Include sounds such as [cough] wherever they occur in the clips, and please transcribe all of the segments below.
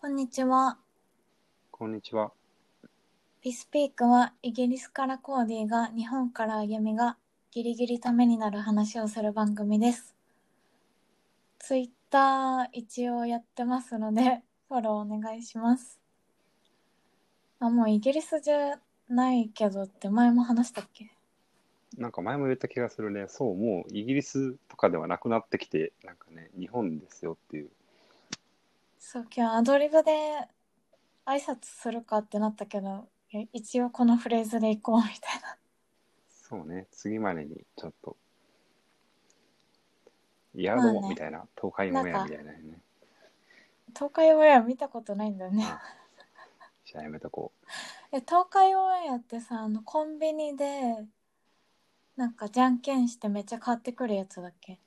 こんにちは。こんにちは。ピスピークはイギリスからコーディが日本からあゆみがギリギリためになる話をする番組です。ツイッター一応やってますので [laughs] フォローお願いします。あ、もうイギリスじゃないけどって前も話したっけ？なんか前も言った気がするね。そう、もうイギリスとかではなくなってきて、なんかね、日本ですよっていう。そう、今日アドリブで挨拶するかってなったけど、一応このフレーズでいこうみたいな。そうね、次までにちょっと、いやどうみたいな、東海オンエアみたいなね。東海オンエア見たことないんだよね。あじゃあやめとこ [laughs] え東海オンエアってさあのコンビニでなんかじゃんけんしてめっちゃ買ってくるやつだっけ？う。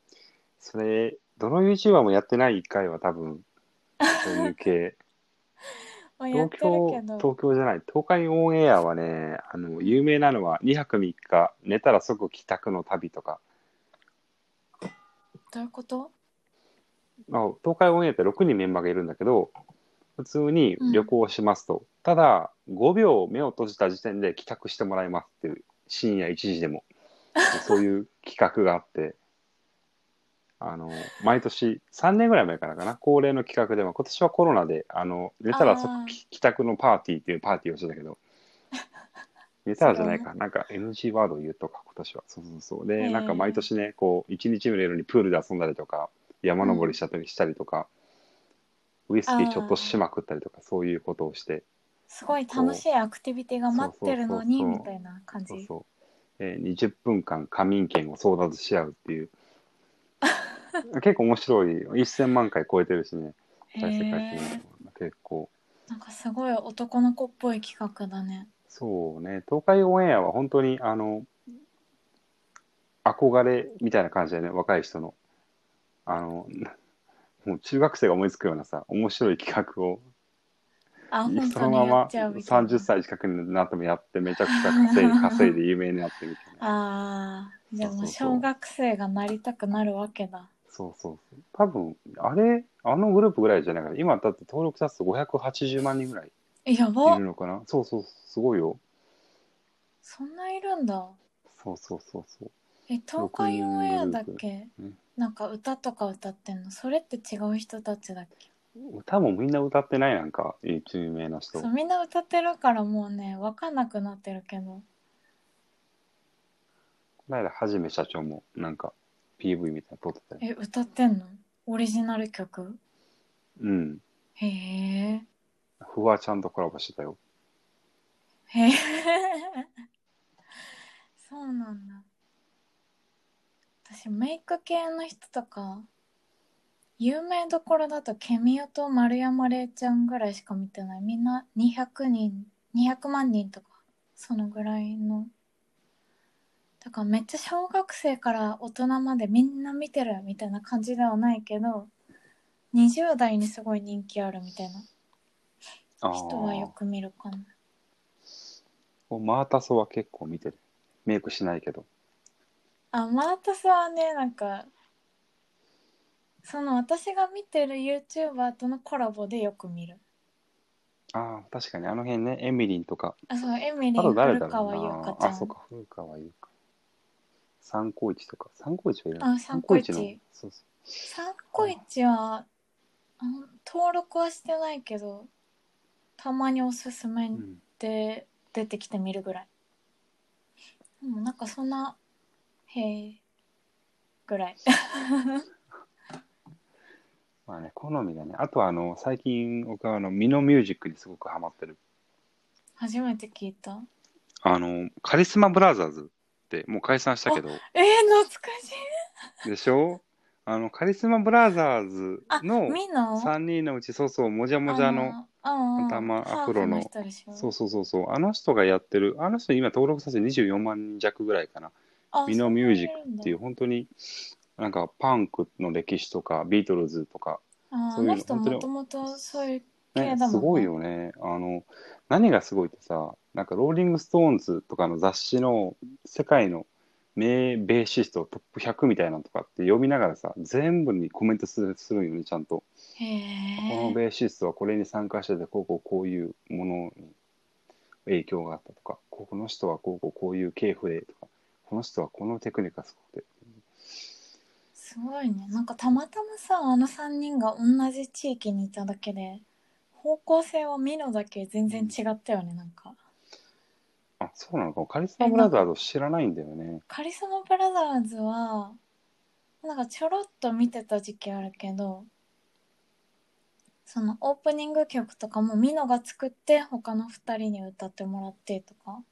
それ、どの YouTuber もやってない回は多分、そういう系。[laughs] まあやっ東てる京け、ど東京じゃない、東海オンエアはね、あの、有名なのは2泊3日、寝たら即帰宅の旅とか、どういうこと？まあ、東海オンエアって6人メンバーがいるんだけど、普通に旅行しますと。ただ、5秒目を閉じた時点で帰宅してもらいますっていう、深夜1時でも。そういう企画があって、あの、毎年、3年ぐらい前からかな、恒例の企画で、まあ、今年はコロナで、あの、寝たら即あー。帰帰宅のパーティーっていうパーティーをしてたけど、[laughs] 寝たらじゃないか、なんか NG ワードを言うとか、今年は。そうそうそう。で、へー。なんか毎年ね、こう、1日目の夜にプールで遊んだりとか、山登りしたりしたりとか、ウイスキーちょっとしまくったりとか、そういうことをして、すごい楽しいアクティビティが待ってるのにそうそうそうそう。みたいな感じ。そうそう。えー20分間仮眠券を争奪し合うっていう。[laughs] 結構面白い。1000万回超えてるしね。へ再生回数結構。なんかすごい男の子っぽい企画だねそうね。東海オンエアは本当に、あの、憧れみたいな感じだよね。若い人の。あの、もう中学生が思いつくようなさ、面白い企画をそのままっちゃうみたいな30歳近くになってもやってめちゃくちゃ稼い稼いで有名になってみたいな。あーでもそうそうそう小学生がなりたくなるわけだそうそうそう。多分、あれ、あのグループぐらいじゃないから、今だって登録者数580万人ぐらいえやいばるのかな。そうそう、すごいよ。そんないるんだ。そうそうそうそう。え東海オンエアだっけ？うんなんか歌とか歌ってんの？それって違う人たちだっけ？歌もみんな歌ってないなんか、有名な人。そう。みんな歌ってるからもうね分かんなくなってるけど。この間、はじめ社長もなんか PV みたいなの撮ってたよ。え歌ってんの？オリジナル曲？うん。へえフワちゃんとコラボしてたよ。へえ [laughs] そうなんだ私メイク系の人とか有名どころだとケミオと丸山礼ちゃんぐらいしか見てないみんな200人200万人とかそのぐらいのだからめっちゃ小学生から大人までみんな見てるみたいな感じではないけど20代にすごい人気あるみたいなあ人はよあ。く見るかなマータソは結構見てる。メイクしないけど。あマータスはねなんかその私が見てる YouTuber とのコラボでよく見るああ、確かにあの辺ね、エミリンとか。あそうエミリンあと誰だ古川優香ちゃんそうか、古川優香。三光一とか。三光一はいるあ三光一の。そうそサンコイチはあ登録はしてないけどたまにおすすめう。うん。で出てきて見るぐらいでもなんかそんなへえぐらい [laughs] まあね、好みがね。あとは、あの、最近、僕は、あの、ミノミュージックにすごくハマってる。初めて聞いたあの、カリスマブラザーズって、もう解散したけど、えー、懐かしい。でしょ？あの、カリスマブラザーズあのミノ3人のうち、そうそう、もじゃもじゃの、の頭アフロの。そうそうそうそう、あの人がやってる、あの人今登録者数24万人弱ぐらいかな。あみのミュージックっていう、本当に、なんかパンクの歴史とか、ビートルズとか、そういうのあの人もともとそういう系ね、だもんねすごいよね。あの、何がすごいってさ、なんかローリング・ストーンズとかの雑誌の世界の名ベーシストトップ100みたいなのとかって読みながらさ、全部にコメントするするんよね、ちゃんと。へこのえ。ベーシストはこれに参加してて、こうこうこういうものに影響があったとか、この人はこうこうこういう系譜でとか、この人はこのテクニックがすごくて。すごいね。なんかたまたまさ、あの3人が同じ地域にいただけで、方向性は見のだけ全然違ったよね、なんか。あ、そうなのかも。カリスマブラザーズ知らないんだよね。カリスマブラザーズは、なんかちょろっと見てた時期あるけど、そのオープニング曲とかもミノが作って他の2人に歌ってもらってとか、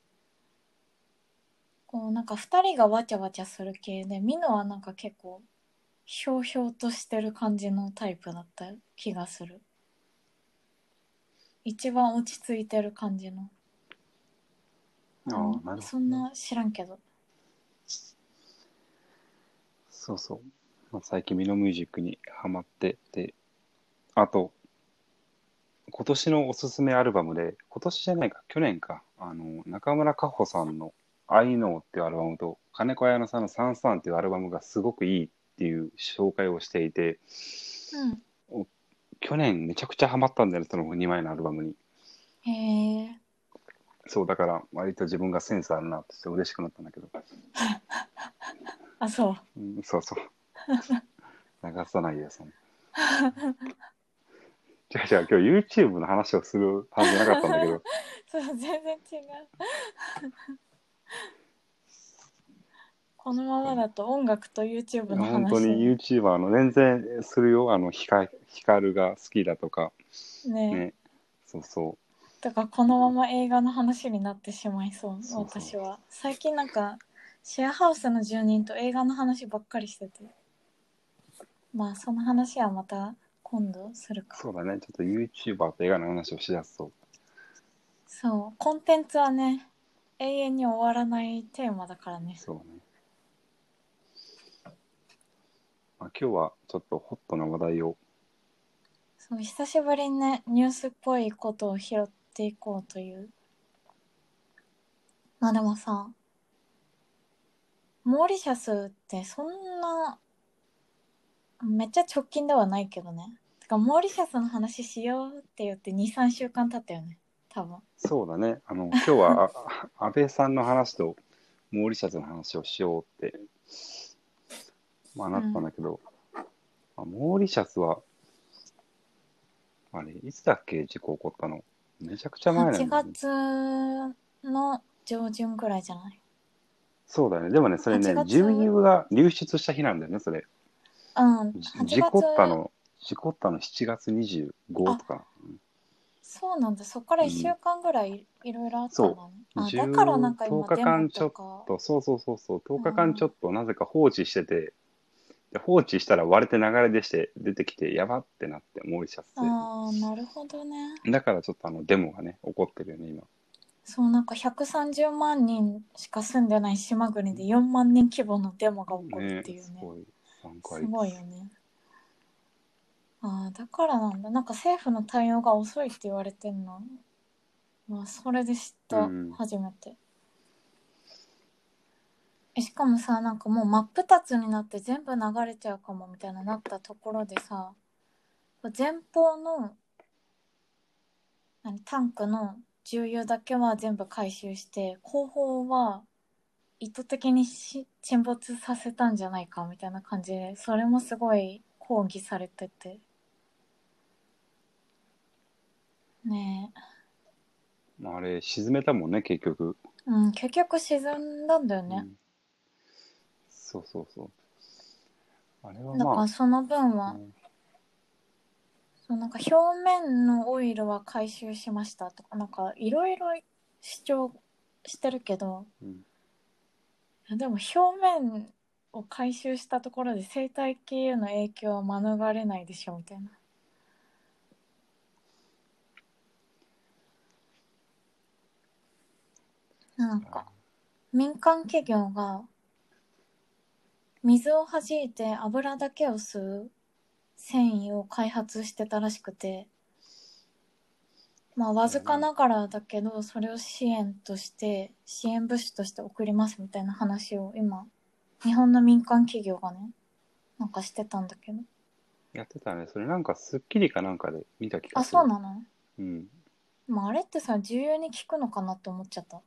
こうなんか2人がわちゃわちゃする系で、ミノはなんか結構ひょうひょうとしてる感じのタイプだった気がする。一番落ち着いてる感じの。ああ、なるほど、ね。そんな知らんけど。そうそう。まあ、最近ミノミュージックにハマってて、あと、今年のおすすめアルバムで、今年じゃないか、去年か、あの、中村佳穂さんの I Know っていうアルバムと、金子彩乃さんのサンサンっていうアルバムがすごくいいっていう紹介をしていて、うん。去年めちゃくちゃハマったんだよね、その2枚のアルバムに。へえ。そう、だから割と自分がセンスあるなってして嬉しくなったんだけど。[laughs] あ、そう。うん、そうそう。流さないで、その。違う違う、今日 YouTube の話をするはずじゃなかったんだけど、[laughs] そう、全然違う。このままだと音楽と YouTube の話。本当に YouTuber の [laughs] 全然するよ、あの、ヒカヒカルが好きだとか、ねね。そうそだからこのまま映画の話になってしまいそう、そうそう私は。最近なんか、シェアハウスの住人と映画の話ばっかりしてて。まあ、その話はまた今度するう。か。そうだね、ちょっと YouTuber と映画の話をしだすと。そう、コンテンツはね、永遠に終わらないテーマだからね。そうね。まあ、今日はちょっとホットな話題を、そう、久しぶりにね、ニュースっぽいことを拾っていこうという。まあでもさ、モーリシャスってそんな、めっちゃ直近ではないけどね。てか、モーリシャスの話しようって言って2、3週間経ったよね。多分。そうだね、あの、今日はあ [laughs] 安倍さんの話とモーリシャスの話をしようって、まあなったんだけど、まあモーリシャスは、あれ、いつだっけ事故起こったの？めちゃくちゃ前なんだ8よね月の上旬ぐらいじゃない？そうだよね。でもね、それね8、月重油が流出した日なんだよね、それ。うん。じ8事故った月、の、事故ったの7月25とか。そうなんだ。そこから1週間ぐらいいろいろあったその、あ、10だからなんか今10日間デモとか。とそうそうそうそう、10日間ちょっとなぜか放置してて、で放置したら割れて流れ出して出てきて、やばってなって、モーリシャスああ、なるほどね。で。だからちょっとあのデモがね、起こってるよね、今。そう、なんか130万人しか住んでない島国で4万人規模のデモが起こるっていうね。すごい。参加すごいよね。ああ、だからなんだ。なんか政府の対応が遅いって言われてんの。まあ、それで知った、うん初めて。えしかもさ、なんかもう真っ二つになって全部流れちゃうかもみたいななったところでさ、前方の何タンクの重油だけは全部回収して、後方は意図的にし沈没させたんじゃないかみたいな感じで、それもすごい抗議されてて。ねあれ、沈めたもんね、結局。え。うん、結局沈んだんだよね。うんそうそうそう。あれはだかまらその分あ、は、うんそうなんか表面のオイルは回収しましたとか、なんかいろいろ主張してるけど、うんでも表面を回収したところで生態系への影響は免れないでしょみたいな。なんか民間企業が水を弾いて油だけを吸う繊維を開発してたらしくてまあわずかながらだけどそれを支援として支援物資として送りますみたいな話を今日本の民間企業がねなんかしてたんだけどやってたね。それなんか、スッキリかなんかで見た気があする。そうなの？うん。まああれってさ重要に聞くのかなって思っちゃった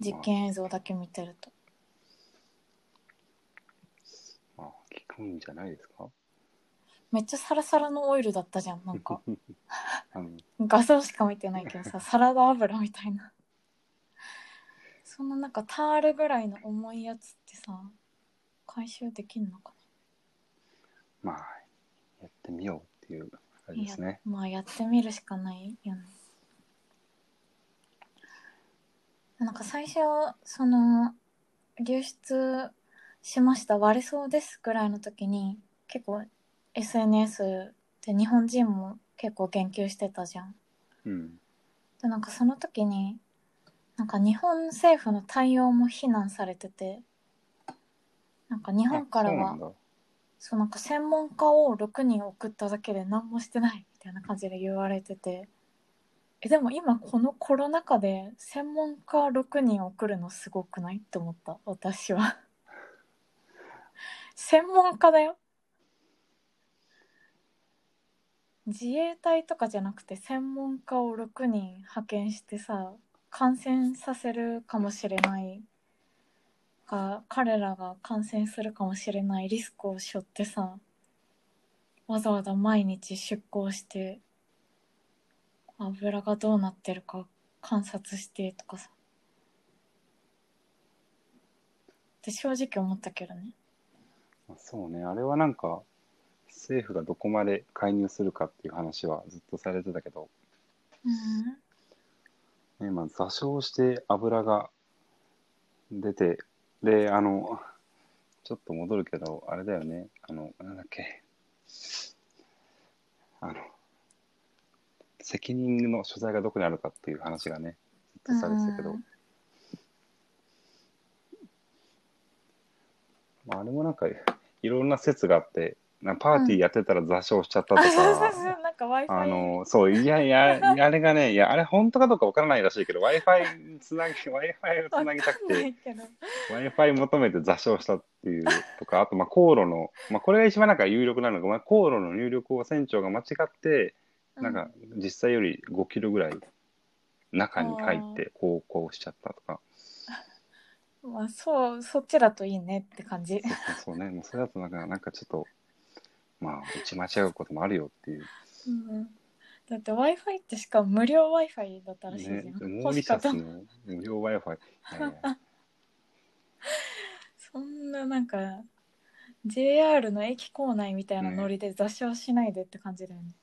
実験映像だけ見てるとまあ、聞くんじゃないですかめっちゃサラサラのオイルだったじゃんなんか画像しか見てないけどさサラダ油みたいなそんななんかタールぐらいの重いやつってさ回収できんのかなまあ、やってみようっていう、あれですね。まあやってみるしかないよねなんか最初その流出しました割れそうですぐらいの時に結構 SNS で日本人も結構言及してたじゃんうん。でなんかその時になんか日本政府の対応も非難されててなんか日本からはあそうなんだ。そうなんか専門家を6人送っただけで何もしてないみたいな感じで言われててえでも今このコロナ禍で専門家6人送るのすごくない？って思った私は専門家だよ。自衛隊とかじゃなくて専門家を6人派遣してさ感染させるかもしれないが彼らが感染するかもしれないリスクを背負ってさわざわざ毎日出向して油がどうなってるか観察してとかさ。って正直思ったけどね。そうね、あれはなんか、政府がどこまで介入するかっていう話はずっとされてたけど、うん。ね、まあ、座礁して油が出て、で、あの、ちょっと戻るけど、あれだよね、あの、なんだっけ、あの、責任の所在がどこにあるかっていう話がね、ずっとされてたけど、うんまあ、あれもなんか、いろんな説があって、なパーティーやってたら座礁しちゃったとあそうそうか、そう [laughs] なんか w i f あの、そう、いやいや、あれがね、いや、あれ本当かどうかわからないらしいけど、Wi-Fi つなぎ、[laughs] Wi-Fi をつなぎたくなて、Wi-Fi 求めて座礁したっていうとか、あと、まあ、航路の、まあ、これが一番なんか有力なのが、まあ、航路の入力を船長が間違って、なんか、実際より5キロぐらい中に入って航行しちゃったとか、うんまあそうそっちだといいねって感じ。そうね、もうそれだとなんか、なんかちょっと、まあ、打ち間違うこともあるよっていう。うんだって w i f i ってしかも無料 w i f i だったらしいじゃね？[laughs] ん、、モー欲リシャスしかったの無料 Wi-Fi？いやいや。[laughs] そんななんか JR の駅構内みたいなノリで座礁しないでって感じだよね。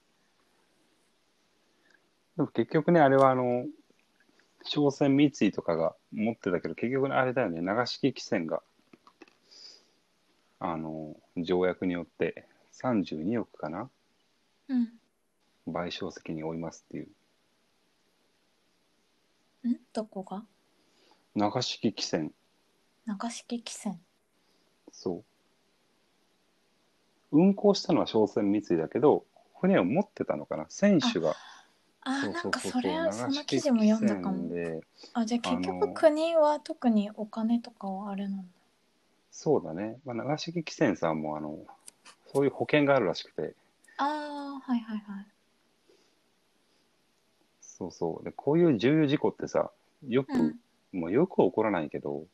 でも結局ね、あれはあの、商船三井とかが持ってたけど、結局ね、あれだよね、長敷汽船が、あの、条約によって32億かな、うん。賠償責任を負いますっていう。ん？どこが？長敷汽船、長敷汽船。そう。運航したのは商船三井だけど、船を持ってたのかな？船主が。あーなんかそれその記事も読んだかも。あじゃあ結あ局の国は特にお金とかはあれなんだ。そうだね。まあ、長敷汽船さんも、あの、そういう保険があるらしくて、ああはいはいはい。そうそう。で、こういう重油事故ってさ、よく、うん。もうよく起こらないけど、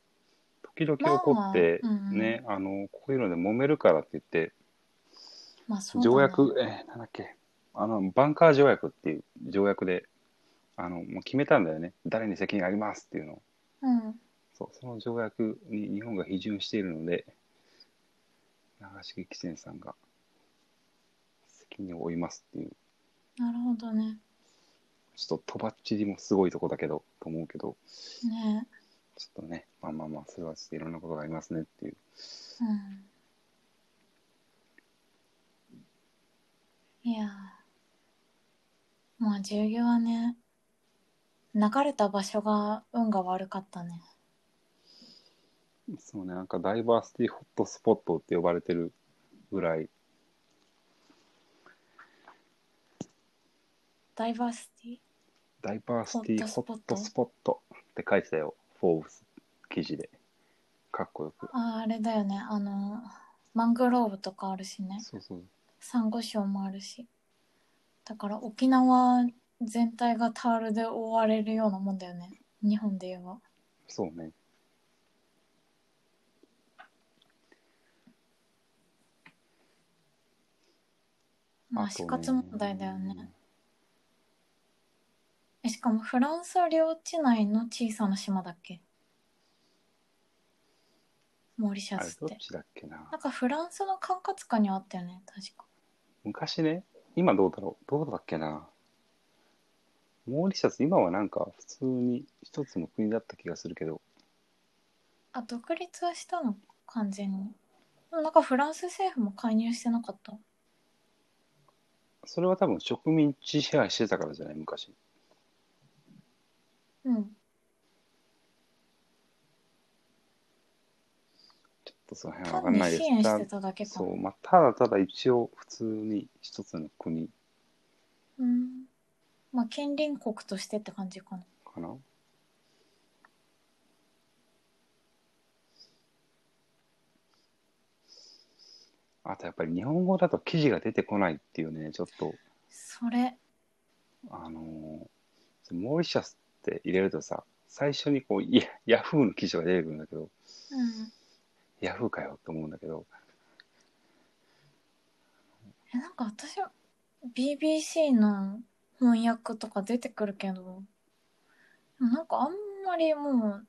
時々起こって、まあうんうん。ね、あの、こういうので揉めるからって言って、まあそう条約、えーなんだっけ、あの、バンカー条約っていう条約で、あの、もう決めたんだよね。誰に責任ありますっていうのを。うんそう、その条約に日本が批准しているので、長敷汽船さんが責任を負いますっていう、なるほどねちょっととばっちりもすごいとこだけど、と思うけど、ねちょっとね、まあまあまあ、それはちょっといろんなことがありますねっていう。うんいやーまあ重油はね流れた場所が運が悪かったね。そうね、なんかダイバーシティホットスポットって呼ばれてるぐらい、ダイバーシティ？ダイバーシティホットホット？スポットスポットって書いてたよ、フォーブス記事で。かっこよく。ああれだよね。あのマングローブとかあるしね。そうそう。サンゴ礁もあるしだから沖縄全体がタールで覆われるようなもんだよね。日本で言えば。そうね。まあ死活問題だよね。えしかもフランス領地内の小さな島だっけ？モーリシャスって。どっちだっけな。なんかフランスの管轄下にあったよね確か。昔ね、今どうだろうどうだっけな。モーリシャス、今はなんか普通に一つの国だった気がするけど、あ独立はしたの？完全に。なんかフランス政府も介入してなかった？それは多分植民地支配してたからじゃない？昔。うんちょっとその辺はわかんないです。単に支援してただけか。そう、まあ、ただただ一応普通に一つの国うん。まあ近隣国としてって感じかな。かな。あとやっぱり日本語だと記事が出てこないっていうね、ちょっと、それ。あのーモーリシャスって入れるとさ、最初にこう、ヤヤフーの記事が出てくるんだけど、うんヤフーかよって思うんだけど、えなんか私は BBC の翻訳とか出てくるけどなんかあんまりも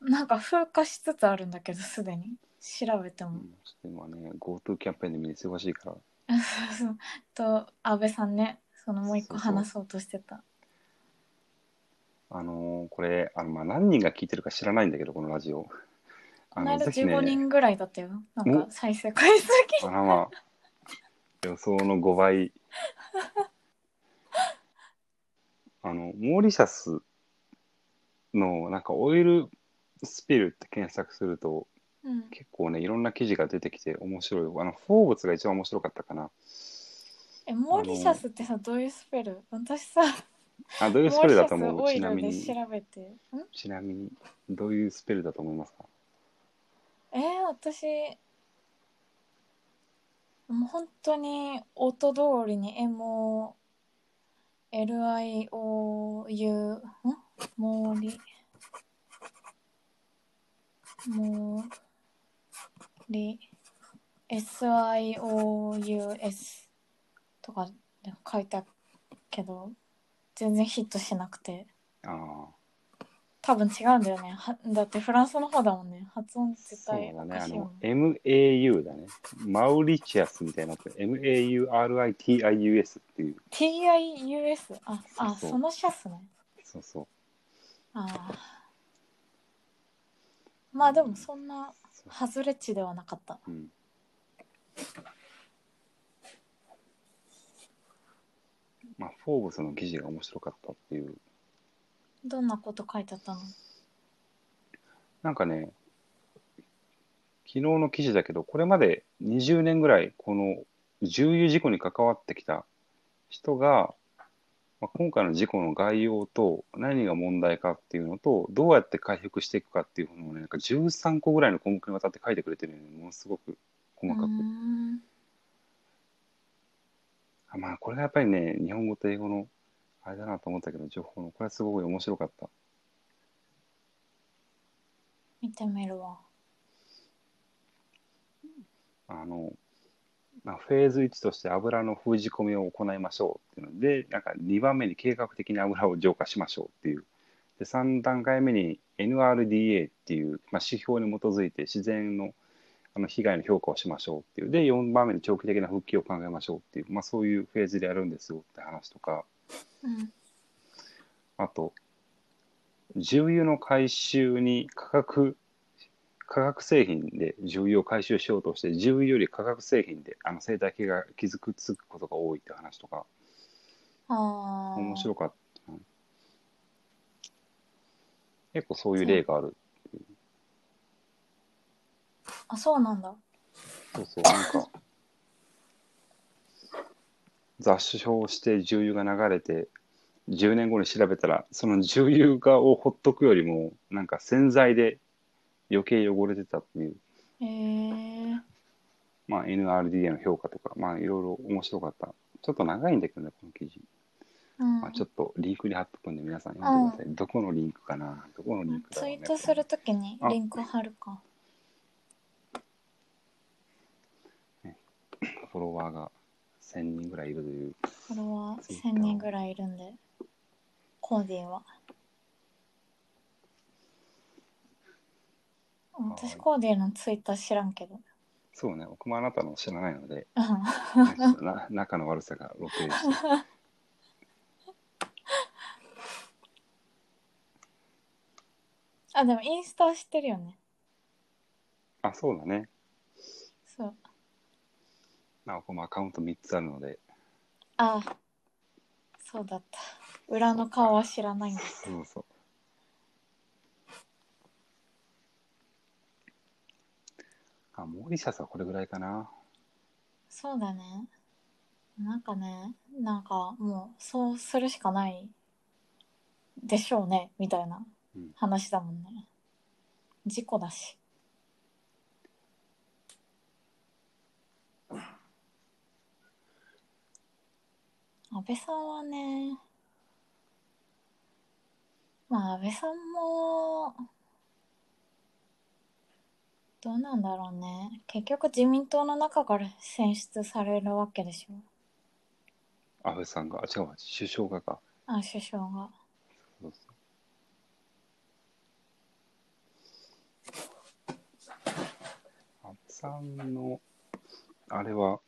うなんか風化しつつあるんだけどすでに。調べても。うん、今ね、GoTo キャンペーンでみんな忙しいから、そうと安倍さんねそのもう一個そうそう話そうとしてた。あのーこれ、あの、まあ、何人が聞いてるか知らないんだけど、このラジオ。あこの間ぜひね。15人ぐらいだったよ。なんか再生回数あらまあ、予想の5倍。[laughs] あの、モーリシャスのなんか oil spill って検索するとうん。結構ね、いろんな記事が出てきて面白い。あの、フォーブスが一番面白かったかな。えモーリシャスってさどういうスペル？私さあ、どういうスペルだと思う？モーリシャスオちなみに。イルで調べて。ん？ちなみに、どういうスペルだと思いますか？えー、私もう本当に音通りに MOLIOU んモーリモーリ SIOUS とかで書いてあるけど全然ヒットしなくてああ。多分違うんだよねはだってフランスの方だもんね発音絶そう対だね。あのおかしいもん、MAU だね。マウリチアスみたいな。MAURITIUS っていう。TIUS ああそうそうそのシャスねそうそう。ああまあでもそんなそう外れ値ではなかったうん。まあ、フォーブスの記事が面白かったっていう。どんなこと書いてあったの？なんかね、昨日の記事だけど、これまで20年ぐらい、この重油事故に関わってきた人が、まあ、今回の事故の概要と何が問題かっていうのと、どうやって回復していくかっていうのをね、なんか13個ぐらいの項目にわたって書いてくれてるのね、ものすごく細かく。あまあ、これがやっぱりね、日本語と英語のあれだなと思ったけど、情報の、これはすごい面白かった。見てみるわあの、まあ、フェーズ1として油の封じ込めを行いましょうっていうので、なんか2番目に計画的に油を浄化しましょうっていう。で、3段階目に NRDA っていう、まあ、指標に基づいて自然のあの被害の評価をしましょうっていう。で、4番目に長期的な復帰を考えましょうっていう、まあ、そういうフェーズでやるんですよって話とか、うん。あと、重油の回収に化学、化学製品で重油を回収しようとして、重油より化学製品であの生態系が傷つくことが多いって話とか、ああ面白かった。うん。結構そういう例がある。あそうなんだ。そうそう、なんか、雑種して重油が流れて、10年後に調べたら、その重油がをほっとくよりも、なんか洗剤で余計汚れてたっていう、えー、まあ、NRDA の評価とか、まあ、いろいろ面白かった。ちょっと長いんだけどね、この記事。うんまあ、ちょっとリンクに貼っとくんで、皆さん読んでください。どこのリンクかな？どこのリンクだツイ。ートするときにリンク貼るか。フォロワーが1000人ぐらいいるという。フォロワー Twitter 1000人ぐらいいるんで、コーディは。私コーディのツイッター知らんけど。そうね、僕もあなたの知らないので、[laughs] 仲の悪さが露呈して。あ、でもインスタは知ってるよね。あ、そうだね。そう。あ僕もアカウント3つあるので、あそうだった。裏の顔は知らないんだ。そうそう。あ、モーリシャスはこれぐらいかな。そうだね。なんかね、なんかもうそうするしかないでしょうね、みたいなうん話だもんね。事故だし。安倍さんはね、まあ安倍さんも、どうなんだろうね。結局自民党の中から選出されるわけでしょ。安倍さんが、あ、違うわ、首相がか。あ、首相が。そうそう安倍さんの、あれは、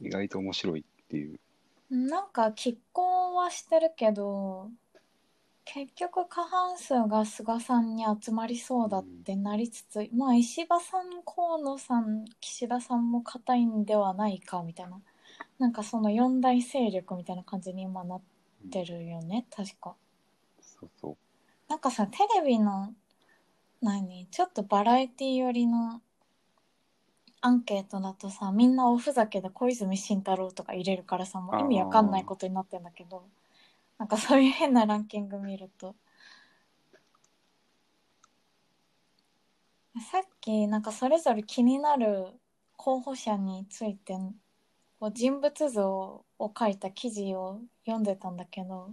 意外と面白いっていう。なんか拮抗はしてるけど結局過半数が菅さんに集まりそうだってなりつつ、まあ石破さん河野さん岸田さんも硬いんではないかみたいな。なんかその四大勢力みたいな感じに今なってるよね確か。そうそう。なんかさテレビの何？ちょっとバラエティ寄りのアンケートだとさみんなおふざけで小泉進太郎とか入れるからさもう意味わかんないことになってんだけどなんかそういう変なランキング見るとさっきなんかそれぞれ気になる候補者についてこう人物像を書いた記事を読んでたんだけど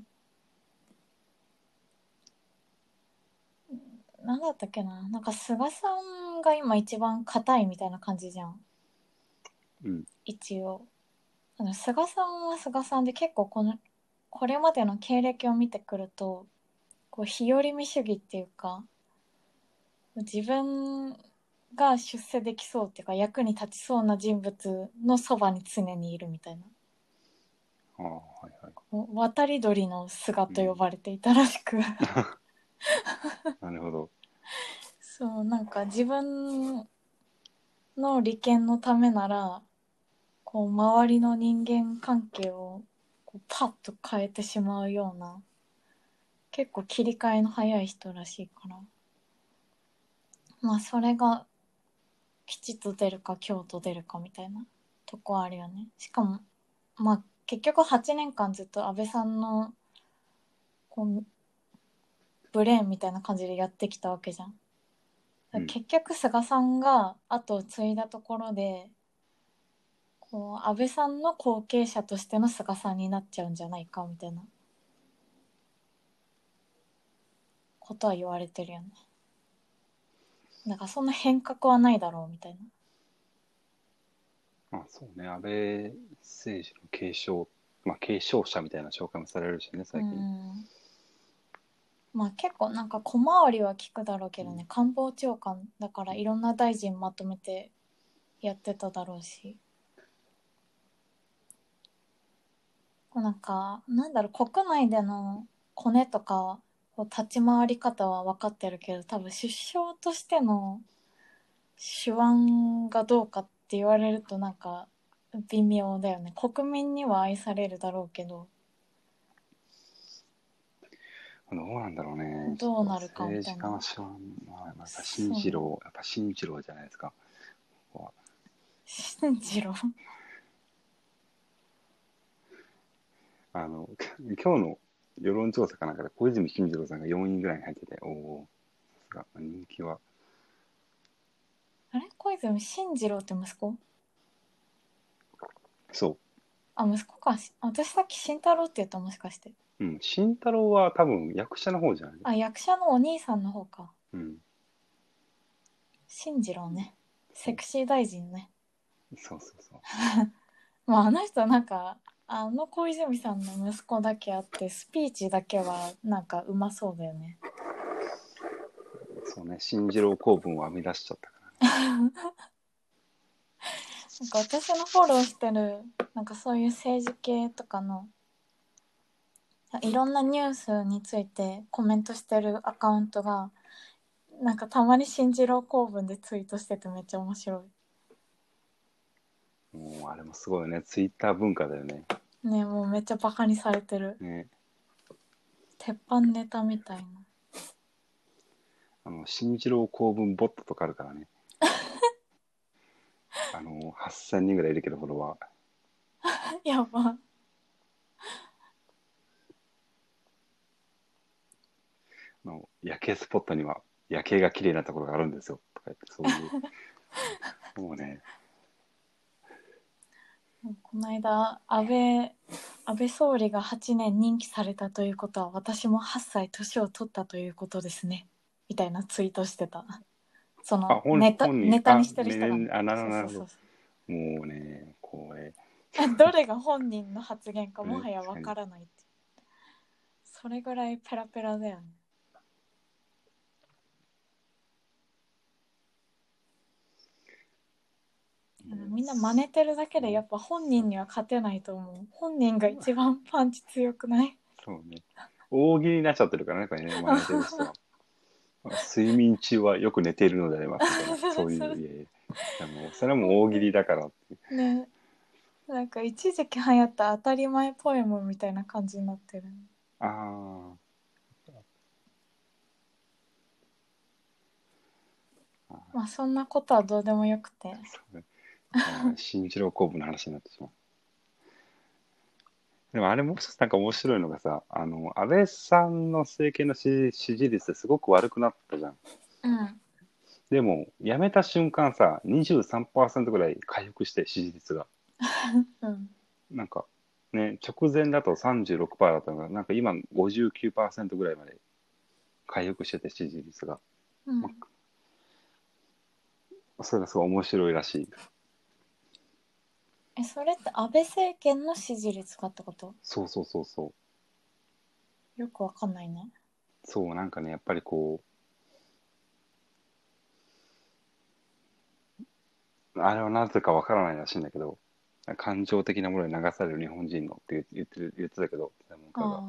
なんだったっけな？なんか菅さんが今一番硬いみたいな感じじゃん。うん。一応。あの菅さんは菅さんで結構このこれまでの経歴を見てくるとこう日和見主義っていうか自分が出世できそうっていうか役に立ちそうな人物のそばに常にいるみたいな。ああ、はいはい。渡り鳥の菅と呼ばれていたらしく、[laughs] [laughs] なるほど。そうなんか自分の利権のためならこう周りの人間関係をこうパッと変えてしまうような結構切り替えの早い人らしいからまあそれが吉と出るか凶と出るかみたいなとこあるよねしかもまあ結局8年間ずっと安倍さんのこうブレーンみたいな感じでやってきたわけじゃん。結局菅さんが後を継いだところでこう安倍さんの後継者としての菅さんになっちゃうんじゃないかみたいなことは言われてるよね。だからそんな変革はないだろうみたいな。あそうね、安倍政治の継承、まあ、継承者みたいな紹介もされるしね、最近。うんまあ結構なんか小回りは聞くだろうけどね、官房長官だからいろんな大臣まとめてやってただろうし。こうなんかなんだろう国内でのコネとか立ち回り方は分かってるけど多分首相としての手腕がどうかって言われるとなんか微妙だよね。国民には愛されるだろうけどどうなんだろうね。どうなるかみたいな政治家の手腕、まあ、やっぱ新次郎、やっぱ新次郎じゃないですか。こ信じろうあの、今日の世論調査かなんかで小泉進次郎さんが4位ぐらいに入ってて、おお、さが人気はあれ？小泉進次郎って息子？そあ、息子か。し私さっき慎太郎って言ったもしかして。ううん慎太郎は多分役者の方じゃない？あ、役者のお兄さんの方か。うん進次郎ね。セクシー大臣ね。そうそうそう [laughs] まあ、あの人なんか、あの小泉さんの息子だけあって、スピーチだけはなんかうまそうだよね。そうね新次郎公文を編み出しちゃったからね [laughs] なんか私のフォローしてる、なんかそういう政治系とかの、いろんなニュースについてコメントしてるアカウントが、なんかたまに新次郎公文でツイートしててめっちゃ面白もうあれもすごいよねツイッター文化だよねい。ねもうめっちゃバカにされてる。ね鉄板ネタみたいな。あの新次郎公文ボットとかあるからね [laughs] あの8000人ぐらいいるけどフォロワー [laughs] やば。の夜景スポットには夜景が綺麗なところがあるんですよ。とか言ってそういう。[laughs] もうね。この間安倍安倍総理が8年任期されたということは私も8歳年を取ったということですね。みたいなツイートしてた。そあの本ネタネタにしてる人が、なるほどもうねこれ。[laughs] どれが本人の発言かねもはやわからないって。それぐらいペラペラだよねみんな真似てるだけでやっぱ本人には勝てないと思う。本人が一番パンチ強くない？そうね。大喜利になっちゃってるからねこれね真似てる人は。[laughs] 睡眠中はよく寝ているのでありますみたいなそういういやもうそれはもう大喜利だからって。ね。なんか一時期流行った当たり前ポエムみたいな感じになってる。ああまあそんなことはどうでもよくて。そうね新次郎公文の話になってしまう。でもあれもう一つなんか面白いのがさ、あの、安倍さんの政権の支支持率ってすごく悪くなったじゃん。うんでも、辞めた瞬間さ、23%ぐらい回復して支持率が。[laughs] うんなんか、ね、直前だと36%だったのが、なんか今59%ぐらいまで回復してて支持率が。うんそれがすごい面白いらしい。えそれって安倍政権の支持率かってこと？そうそうそうそう。よくわかんないねそう、なんかね、やっぱりこう、あれはなぜかわからないらしいんだけど、感情的なものに流される日本人のって言ってる言ってたけど、専門家が。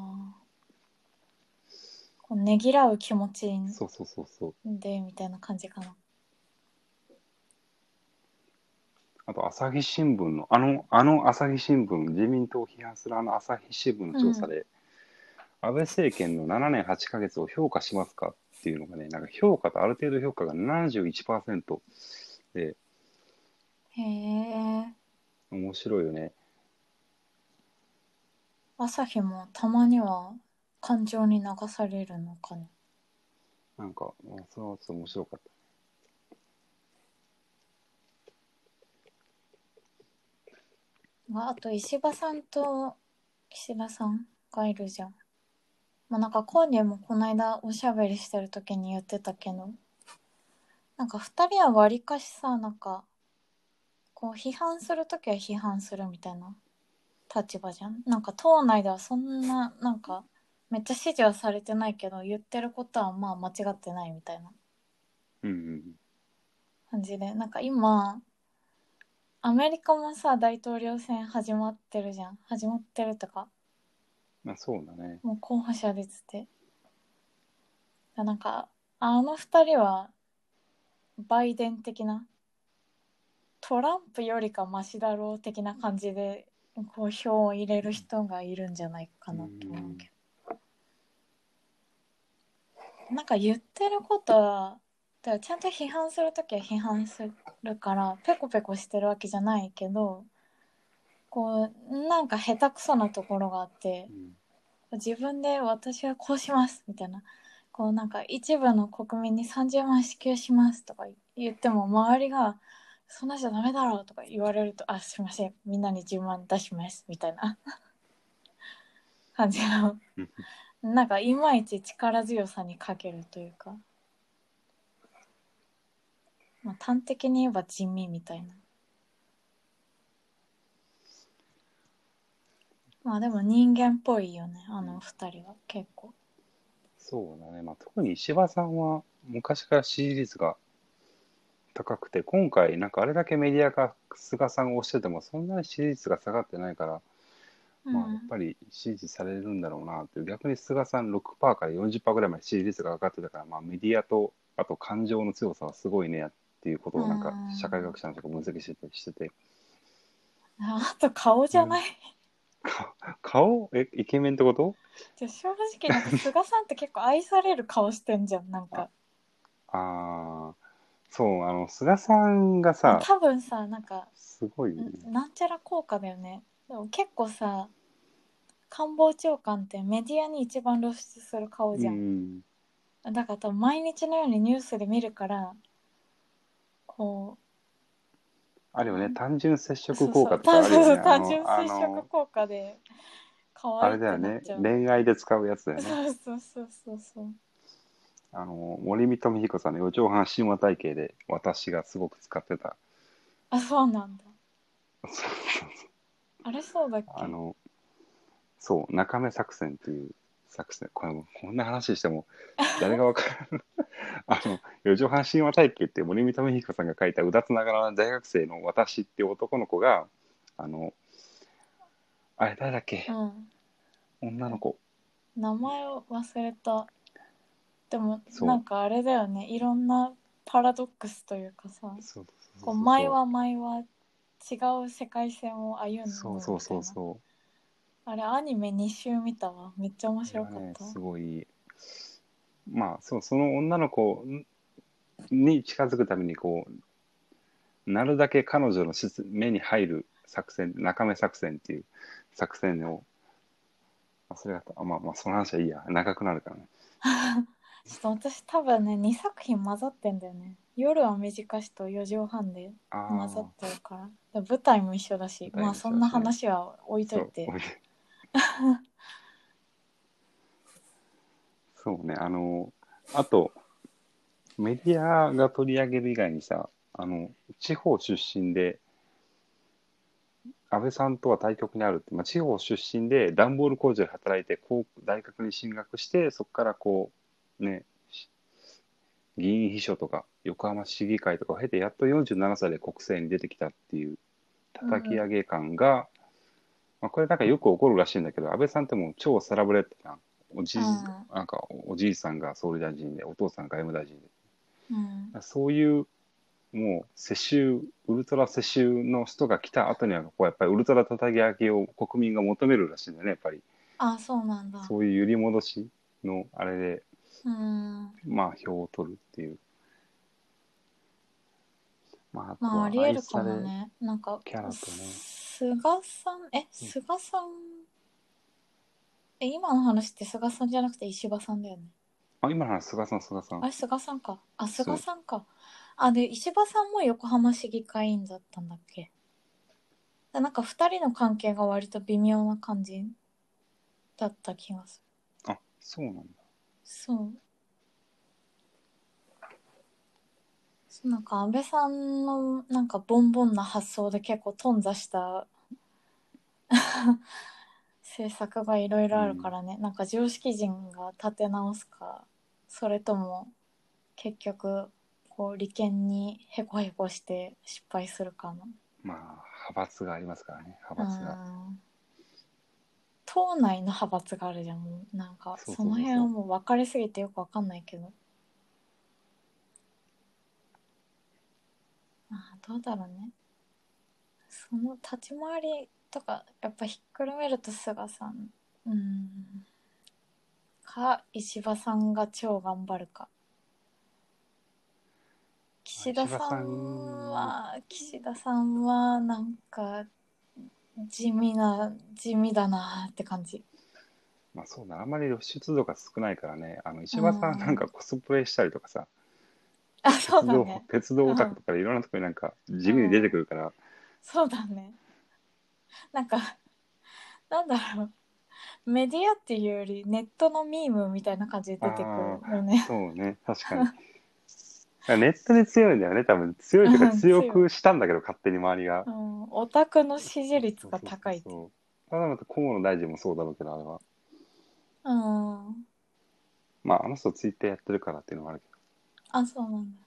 こうねぎらう気持ちそうそうそうそう。でみたいな感じかなあと、朝日新聞の、あの、あの朝日新聞、自民党を批判するあの朝日新聞の調査で、安倍政権の7年8ヶ月を評価しますかっていうのがね、なんか評価とある程度評価が71%で、へえ面白いよね。朝日もたまには感情に流されるのかななんか、あそれはちょっと面白かった。ああと石破さんと岸田さんがいるじゃん。まあなんかコーニーもこの間おしゃべりしてる時に言ってたけどなんか二人はわりかしさなんかこう批判する時は批判するみたいな立場じゃん。なんか党内ではそんななんかめっちゃ支持はされてないけど言ってることはまあ間違ってないみたいなうんうん感じでなんか今アメリカもさ大統領選始まってるじゃん。始まってるとか。まあそうだね。もう候補者出てて。だなんかあの二人はバイデン的なトランプよりかマシだろう的な感じでこう票を入れる人がいるんじゃないかなと思うけど。なんか言ってることはだからちゃんと批判するときは批判するからペコペコしてるわけじゃないけどこうなんか下手くそなところがあってうん。自分で私はこうしますみたいな。こうなんか一部の国民に30万支給しますとか言っても周りがそんなじゃダメだろうとか言われるとあすいません。みんなに10万出しますみたいな。[laughs] 感じの。[laughs] なんかいまいち力強さに欠けるというか、まあ、端的に言えば地味みたいな。まあでも人間っぽいよねあの二人は結構。そうだね。まあ、特に石破さんは昔から支持率が高くて、今回なんかあれだけメディアが菅さんを推してても、そんなに支持率が下がってないから、まあ、やっぱり支持されるんだろうなっていう、逆に菅さん6%から40%ぐらいまで支持率が上がってたから、まあ、メディアと、あと感情の強さはすごいねっていうことを、なんか社会学者の人が分析してて。してて。あと顔じゃない、か顔？え、イケメンってこと？じゃ正直なんか菅さんって結構愛される顔してんじゃんなんか。ああ、そう、あの、菅さんがさ、多分さなんかすごい、んなんちゃら効果だよね。でも結構さ官房長官ってメディアに一番露出する顔じゃ、うんん、だから多分毎日のようにニュースで見るからこあるよね、単純接う触効果とかあるそう。そうよね。単純接触効果で可あ愛いってれだよね。恋愛で使うやつだよね。そうそうそうそう。そうあの、森見富彦さんの四畳半神話体系で私がすごく使ってた。あそうなんだ。そうそうそう。あれそうだっけ？あの、そう、中目作戦っていう作戦。これもこんな話しても誰がわかるあの、四畳半神話体系って森見富彦さんが書いたうだつながらの大学生の私っていう男の子が、あの、あれ誰だっけ？うん。女の子。名前を忘れた。でもなんかあれだよね。いろんなパラドックスというかさそうそうそうこう前は前は違う世界線を歩んでそうそうそうそう。あれアニメ2週見たわ。めっちゃ面白かねった、すごい。まあそうその女の子に近づくためにこうなるだけ彼女のしつ目に入る作戦中目作戦っていう作戦をあそれがあまあまあその話はいいや。長くなるからね。[laughs] ちょっと私多分ね2作品混ざってんだよね。夜は短しと4畳半であ混ざってるから。で舞台も一緒だしまあそんな話は置いとそいうて [laughs] そうねあのあとメディアが取り上げる以外にさあの地方出身で安倍さんとは対局にあるって、まあ、地方出身で段ボール工場で働いて高大学に進学してそこからこうね議員秘書とか横浜市議会とかを経てやっと47歳で国政に出てきたっていう叩き上げ感が、まあ、これなんかよく起こるらしいんだけど安倍さんってもう超サラブレッドなおじなんかおじいさんが総理大臣でお父さんが外務大臣で。うん。そういうもう世襲ウルトラ世襲の人が来た後にはこうやっぱりウルトラ叩き上げを国民が求めるらしいんだよねやっぱり。あそうなんだ。そういう揺り戻しのあれでうん。まあ票を取るっていう。まあまああはりえるかもね。なんかキャラとね菅さん？え菅さん、え今の話って菅さんじゃなくて石破さんだよね。あ今の話菅さん菅さん。あれ菅さんか。あ菅さんか。あで石破さんも横浜市議会員だったんだっけ？だなんか二人の関係が割と微妙な感じだった気がする。あそうなんだ。そう。そうなんか安倍さんのなんかボンボンな発想で結構頓挫した [laughs] 政策がいろいろあるからね、なんか常識人が立て直すかそれとも結局こう利権にへこへこして失敗するかの。まあ派閥がありますからね派閥が。うん。党内の派閥があるじゃんもう。なんかその辺はもう分かりすぎてよく分かんないけど。まあどうだろうね。その立ち回りとかやっぱひっくるめると菅さんうん。か石破さんが超頑張るか。岸田さん。は岸田さんはなんか地味な地味だなって感じ。まあそうだ、あんまり露出度が少ないからね、あの石破さんなんかコスプレしたりとかさ、あそう鉄道だね。鉄道オタクとかでいろんなとこになんか地味に出てくるから、そうだね [laughs] なんかなんだろう。メディアっていうよりネットのミームみたいな感じで出てくるよね。そうね、確かに。[laughs] ネットに強いんだよね、多分強いというかうん強くしたんだけど、勝手に周りが。うん、オタクの支持率が高いって。そうただまた河野大臣もそうだろうけど、あれは。うん。まあ、あの人ツイッターやってるからっていうのもあるけあそうなんだ。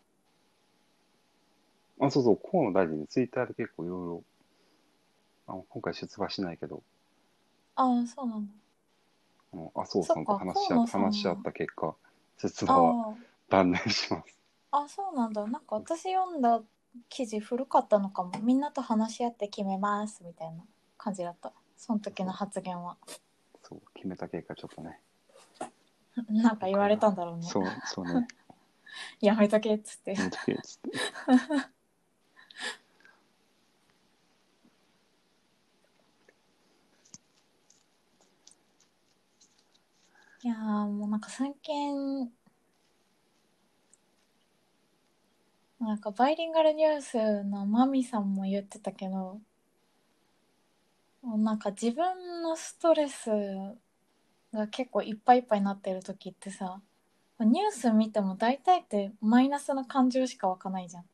ど。あ、そうそう、河野大臣ツイッターで結構いろいろ、あの今回出馬しないけど、あそうなんだ。あの麻生さんとそっか話し合河野さんは話し合った結果、出馬はあ断念します。あそうなんだ。なんか私読んだ記事古かったのかも。みんなと話し合って決めますみたいな感じだった。その時の発言は。そう、決めた結果、ちょっとね。[laughs] なんか言われたんだろうね。そう、そうね。[laughs] やめとけっつって。やめとけっつって。いやーもうなんか最近なんかバイリンガルニュースのマミさんも言ってたけどもうなんか自分のストレスが結構いっぱいいっぱいになってる時ってさニュース見ても大体ってマイナスの感情しか湧かないじゃん。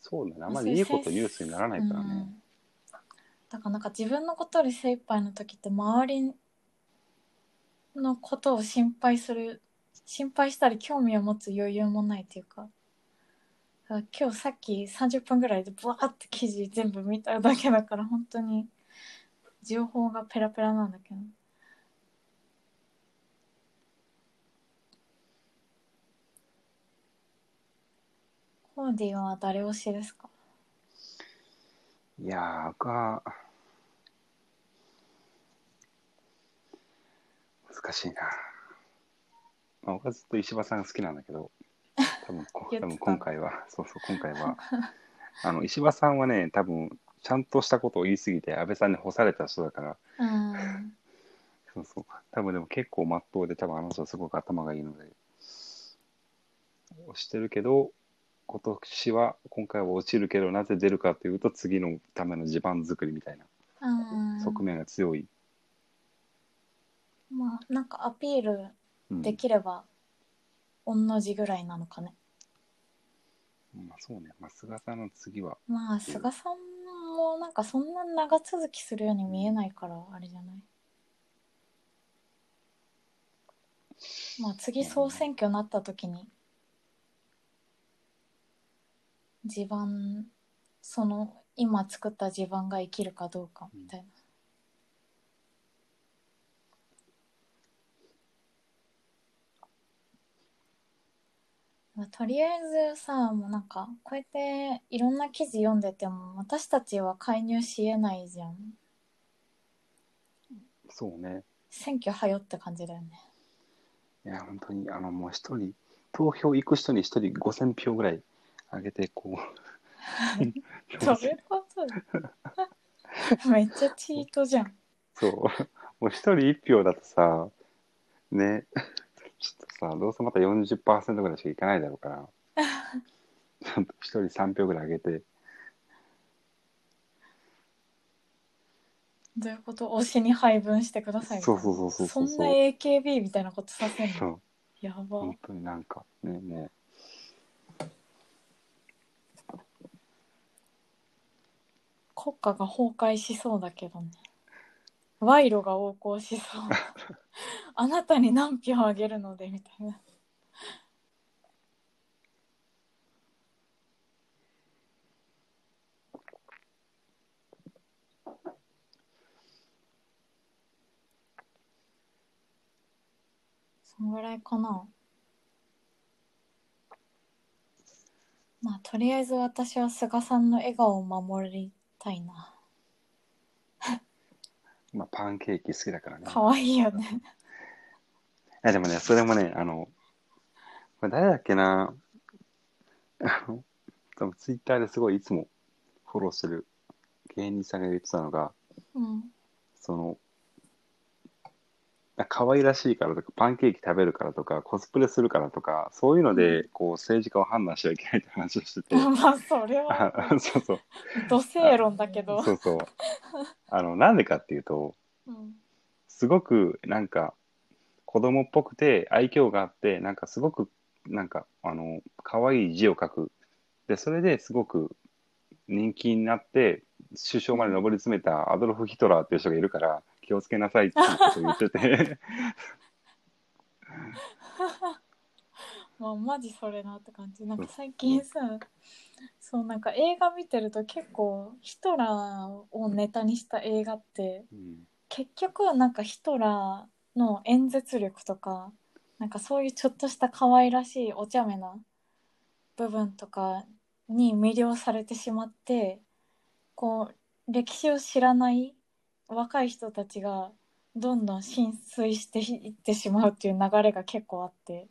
そうだね。あまりいいことニュースにならないからね。うんだからなんか自分のことより精一杯の時って周りのことを心配する心配したり興味を持つ余裕もないっていうか今日さっき30分ぐらいでブワーって記事全部見ただけだから本当に情報がペラペラなんだけど。コーディは誰推しですか？いやー、僕は、難しいな。まあ、僕はずっと石破さんが好きなんだけど、[laughs] 多分多分今回は、そうそう、今回は、あの石破さんはね、多分ちゃんとしたことを言い過ぎて、安倍さんに干された人だから、うん。そうそう、多分でも結構まっとうで、多分あの人はすごく頭がいいので、押してるけど、今年は、今回は落ちるけど、なぜ出るかというと、次のための地盤作りみたいな。うん。側面が強い。まあなんかアピールうん。できれば同じぐらいなのかね、まあそうね、まあ、菅さんの次は、まあ菅さんもなんかそんな長続きするように見えないからあれじゃない？まあ次総選挙になった時に地盤その今作った地盤が生きるかどうかみたいな、まあ、とりあえずさもうなんかこうやっていろんな記事読んでても私たちは介入しえないじゃん。そうね、選挙はよって感じだよね。いや、本当に、あの、もう一人、投票行く人に一人5000票ぐらい上げて、こう、[laughs] どういうこと？[laughs] めっちゃチートじゃん。そう、もう一人一票だとさ、ね、ちょっとさ、どうせまた40%ぐらいしかいかないだろうから、[laughs] ちゃんと一人3票ぐらい上げて、どういうこと？推しに配分してくださいみたいな。そうそうそうそうそう。そんな AKB みたいなことさせんの？やば。本当になんかね、も国家が崩壊しそうだけどね賄賂が横行しそう。[laughs] あなたに何票あげるので？みたいな。そんぐらいかな。まあとりあえず私は菅さんの笑顔を守りたいな。う、まあ、パンケーキ好きだからね。可愛いよね。いやでもね、それもね、あの、これ誰だっけな、あの、多分ツイッターですごいいつもフォローしてる芸人さんが言ってたのが、うん。その、可愛らしいからとか、パンケーキ食べるからとか、コスプレするからとか、そういうので、こう、政治家を判断しちゃいけないって話をしてて。[laughs] まあそれはあ [laughs] そうそう。土正論だけどそうそう。あの、なんでかっていうと、うんすごくなんか子供っぽくて愛嬌があってなんかすごくなんかあの可愛い字を書くでそれですごく人気になって首相まで上り詰めたアドルフ・ヒトラーっていう人がいるから気をつけなさいってことを言ってて。[laughs] まあマジそれなって感じ。なんか最近さそうなんか映画見てると結構ヒトラーをネタにした映画ってうん。結局はなんかヒトラーの演説力とかなんかそういうちょっとした可愛らしいお茶目な部分とかに魅了されてしまってこう歴史を知らない若い人たちがどんどん浸水していってしまうっていう流れが結構あって。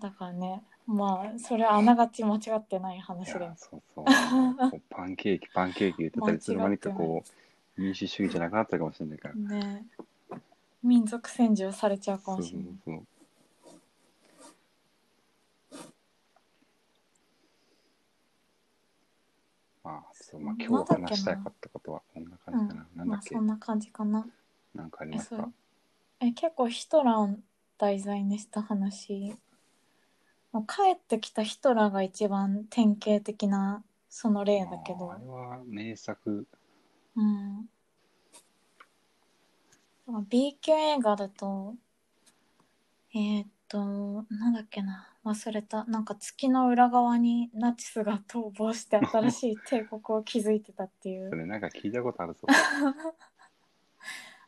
だからねまあそれはあながち間違ってないい話でやそうそう。[laughs] パンケーキパンケーキ言ってたりいつの間にかこう民主主義じゃなくなったかもしれないから。ね。民族占領されちゃうかそうそうもしれない。そうまあ、そうまあ、今日話したかったことはこんな感じかな。なんだっけ、まあそんな感じかな。なんかありますか？え結構ヒトラーを題材にした話。もう帰ってきたヒトラーが一番典型的なその例だけどあれ。は名作。うん。まあ B 級映画だと、えーっと、なんだっけな、忘れた。なんか月の裏側にナチスが逃亡して新しい帝国を築いてたってい。そうれなんか聞いたことあるぞ。[laughs]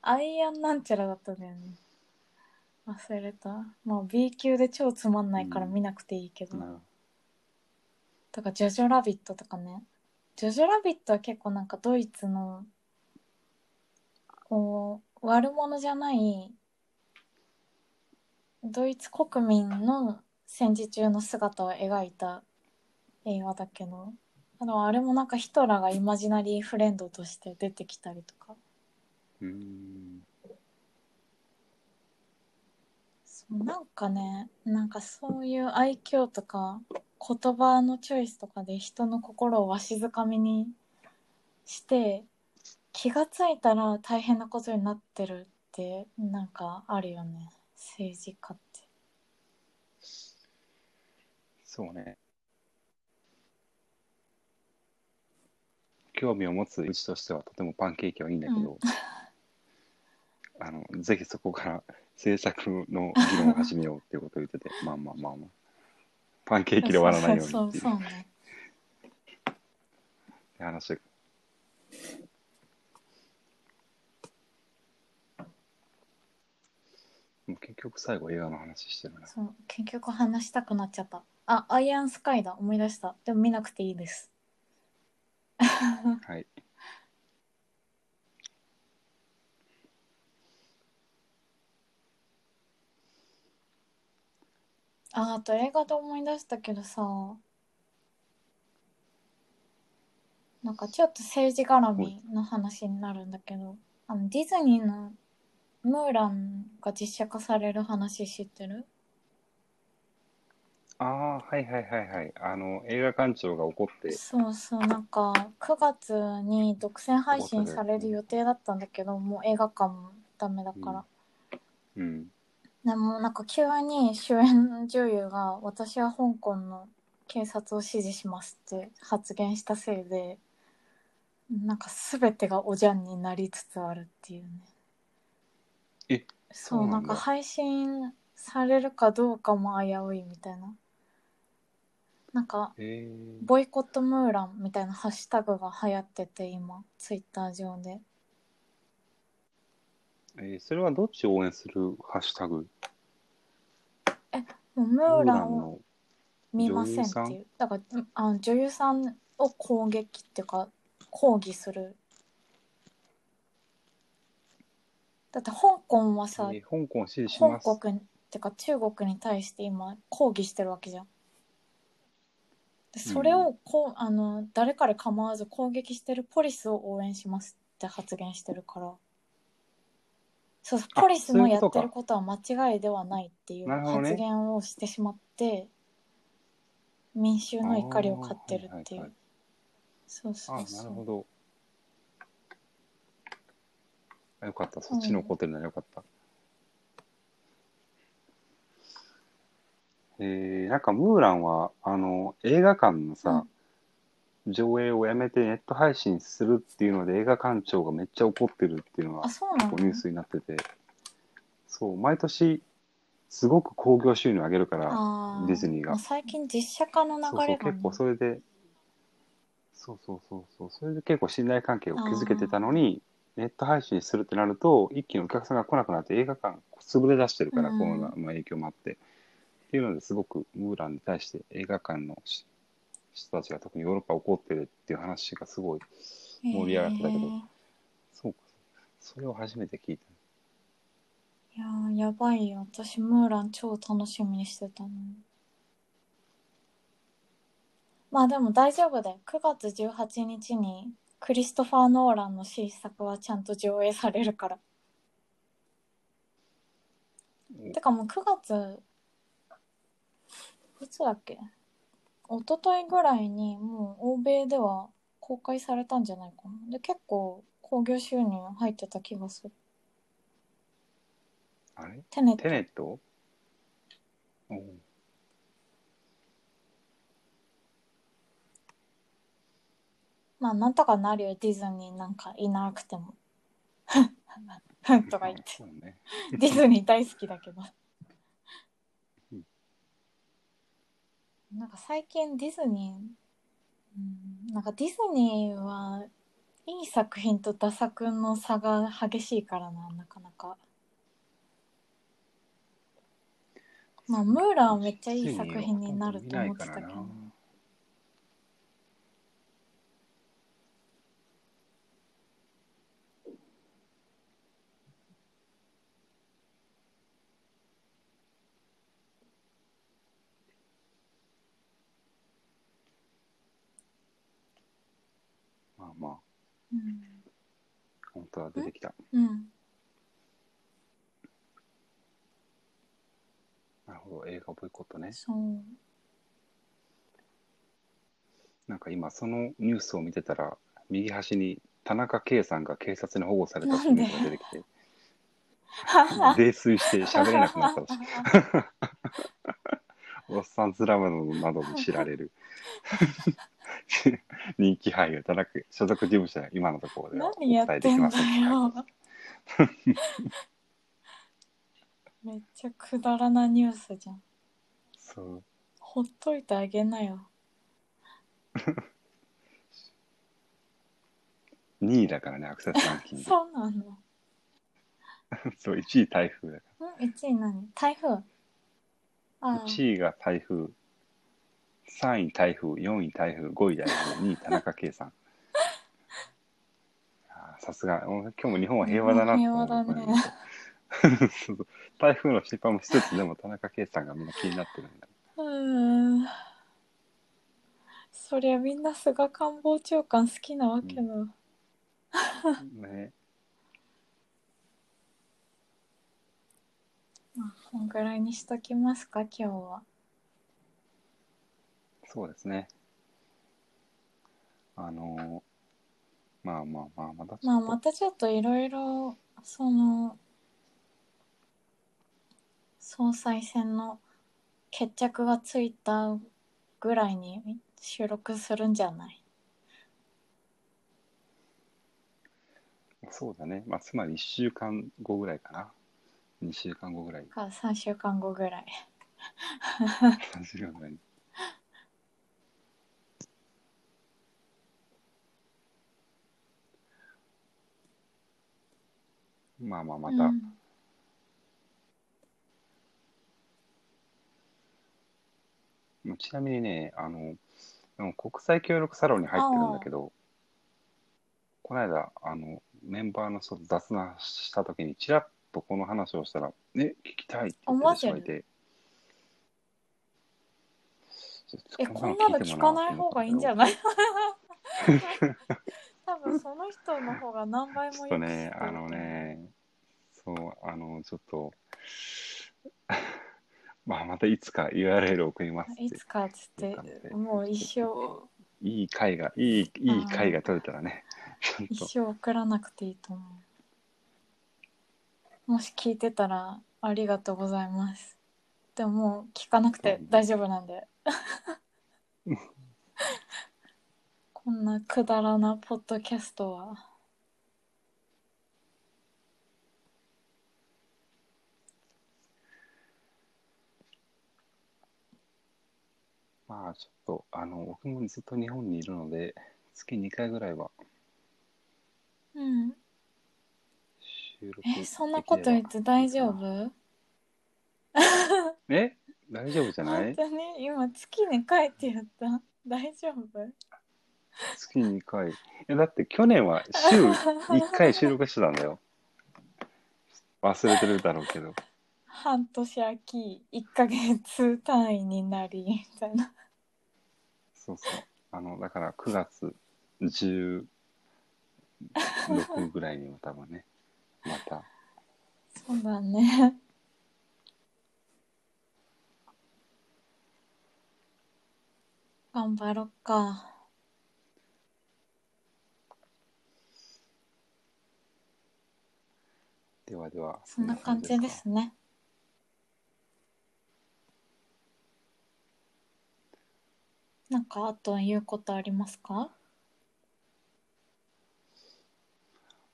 アイアンなんちゃらだったんだよね。忘れた。もう B 級で超つまんないから見なくていいけど。なとか、ジョジョラビットとかね。ジョジョラビットは結構なんかドイツの、こう、悪者じゃない、ドイツ国民の戦時中の姿を描いた映画だけど、あの、あれもなんかヒトラーがイマジナリーフレンドとして出てきたりとか。うーん。そうなんかね、なんかそういう愛嬌とか言葉のチョイスとかで人の心をわしづかみにして気がついたら大変なことになってるってなんかあるよね政治家って。そうね。興味を持つうちとしてはとてもパンケーキはいいんだけど、[laughs] あのぜひそこから政策の議論を始めようっていうことを言ってて、[laughs] まあまあまあまあ、パンケーキで終わらないようにっていう。話。もう結局最後映画の話してるな。そう結局話したくなっちゃった。あ、アイアンスカイだ思い出した。でも見なくていいです。はい。[laughs] あ、あと映画で思い出したけどさ、なんかちょっと政治絡みの話になるんだけど、あのディズニーのムーランが実写化される話知ってる？ああ、はいはいはいはい。あの、映画館長が怒って、そうそう、なんか9月に独占配信される予定だったんだけど、もう映画館もダメだから。うん。でもなんか急に主演女優が私は香港の警察を支持しますって発言したせいでなんか全てがおじゃんになりつつあるっていうねえそうなんんか配信されるかどうかも危ういみたいな。なんかえー、ボイコットムーランみたいなハッシュタグが流行ってて今ツイッター上で。えーそれはどっちを応援するハッシュタグ？もうムーランをの見ませんっていう。だからうんあ女優さんを攻撃っていうか抗議するだって香港はさ、えー香港を支持し香ます。国ってか中国に対して今抗議してるわけじゃん。でそれをこう、あの誰彼構わず攻撃してるポリスを応援しますって発言してるから。そうそうあポリスのやっそういうことかてることは間違いではないっていうなるほどね発言をしてしまって、民衆の怒りを買ってるっていう、あーはいはいはいそうそあうそう。なるほど。あよかった。そっちの怒ってるならよかった。えー、なんかムーランは、あの、映画館のさ、上映をやめてネット配信するっていうので映画館長がめっちゃ怒ってるっていうのがあそうなの？こうニュースになってて、そう、毎年すごく興行収入上げるから、あディズニーが。まあ最近実写化の流そうそう、れが、ね、結構それで、そうそうそうそう、それで結構信頼関係を築けてたのに、ネット配信するってなると、一気にお客さんが来なくなって映画館潰れ出してるから、うんコロナの影響もあって。っていうのですごくムーランに対して映画館のし人たちが特にヨーロッパ怒ってるっていう話がすごい盛り上がってたけどえーそうか。それを初めて聞いた。いやーやばいよ私ムーラン超楽しみにしてたのにまあでも大丈夫だよ9月18日にクリストファー・ノーランの新作はちゃんと上映されるから。おてかもう9月いつだっけ？一昨日ぐらいにもう欧米では公開されたんじゃないかな。で結構興行収入入ってた気がする。あれ？テネット。テネット？おうまあなんとかなるよディズニーなんかいなくても。[laughs] とか言って。そうね。ディズニー大好きだけど。うん。なんか最近ディズニー、うん、なんかディズニーはいい作品とダ作の差が激しいからななかなか。まあムーランはめっちゃいい作品になると思ってたけどまあまあ、うん、本当は出てきた。うん、なるほど、映画ボイコットね。そうなんか今、そのニュースを見てたら、右端に田中圭さんが警察に保護されたっていうのが出てきて、[laughs] 泥酔して喋れなくなったらしい。[laughs] おっさんずラムなどで知られる人気俳優田中所属事務所が今のところで何や伝ってんだよ。めっちゃくだらなニュースじゃん。そう。ほっといてあげなよ。[laughs] 2位だからねアクセスランキング。そうなの。[laughs] そう1位台風だかん1位何？台風あらあ1位が台風3位台風4位台風5位台風2位田中圭さん。[laughs] あーさすが。今日も日本は平和だなと思う。平和だね。そう。そう台風の心配もしつつでも田中圭さんがみんな気になってるんだ。うーん。そりゃみんな菅官房長官好きなわけだ、[laughs] ね。まあこんぐらいにしときますか今日はそうですねあのーまあまあまあまたちょっとまあまたちょっといろいろその総裁選の決着がついたぐらいに収録するんじゃない？そうだね。まあ、つまり1週間後ぐらいかな。2週間後ぐらい。か3週間後ぐらい3週間ぐらいに。まあまあ、また、うん。ちなみにね、あの、国際協力サロンに入ってるんだけど、この間、あの、メンバーの人と雑談したときに、ちらっとこの話をしたら、ね、聞きたいって言ってる人がいて。えこんなの聞かない方がいいんじゃない？[laughs] 多分その人の方が何倍もちょっとね、あのね、そう、あの、ちょっと、[laughs] まあ、またいつか URL 送ります。いつかっつってもう一生。いい回が、いい、いい回が取れたらね。一生送らなくていいと思う。もし聞いてたらありがとうございます。でももう聞かなくて大丈夫なんで。[laughs] こんなくだらなポッドキャストはまあ、ちょっと、あの、僕もずっと日本にいるので、月2回ぐらいはうん。収録えそんなこと言って大丈夫？[laughs] え？大丈夫じゃない？本当に？今月に帰って言った。大丈夫？月2回。え、だって去年は週 [laughs] 1回収録してたんだよ。忘れてるだろうけど。半年秋き1ヶ月単位になりみたいなそうそう。あの、だから9月16ぐらいには多分ね、また。そうだね頑張ろっかではでは。そんな感じですねなんかあと言うことありますか？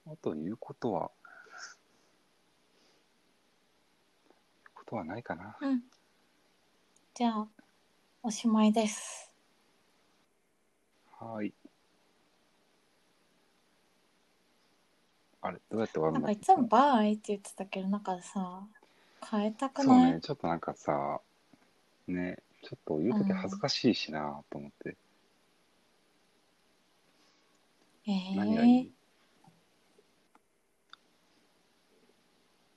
あと言うことは、言うことはないかな。うん。じゃあおしまいです。はーい。あれ、どうやって終わるだなんんかいつもバイって言ってたけどなんかさ変えたくない、そうね、ちょっとなんかさ、ね、ちょっと言うとき恥ずかしいしなと思って。え何がいい？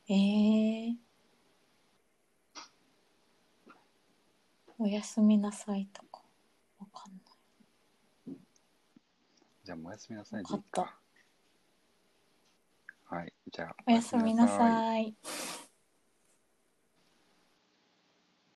ー、えー、おやすみなさいとかわかんない。じゃあ、おやすみなさいでいいわかか。はい、じゃあ、おやすみなおさいい。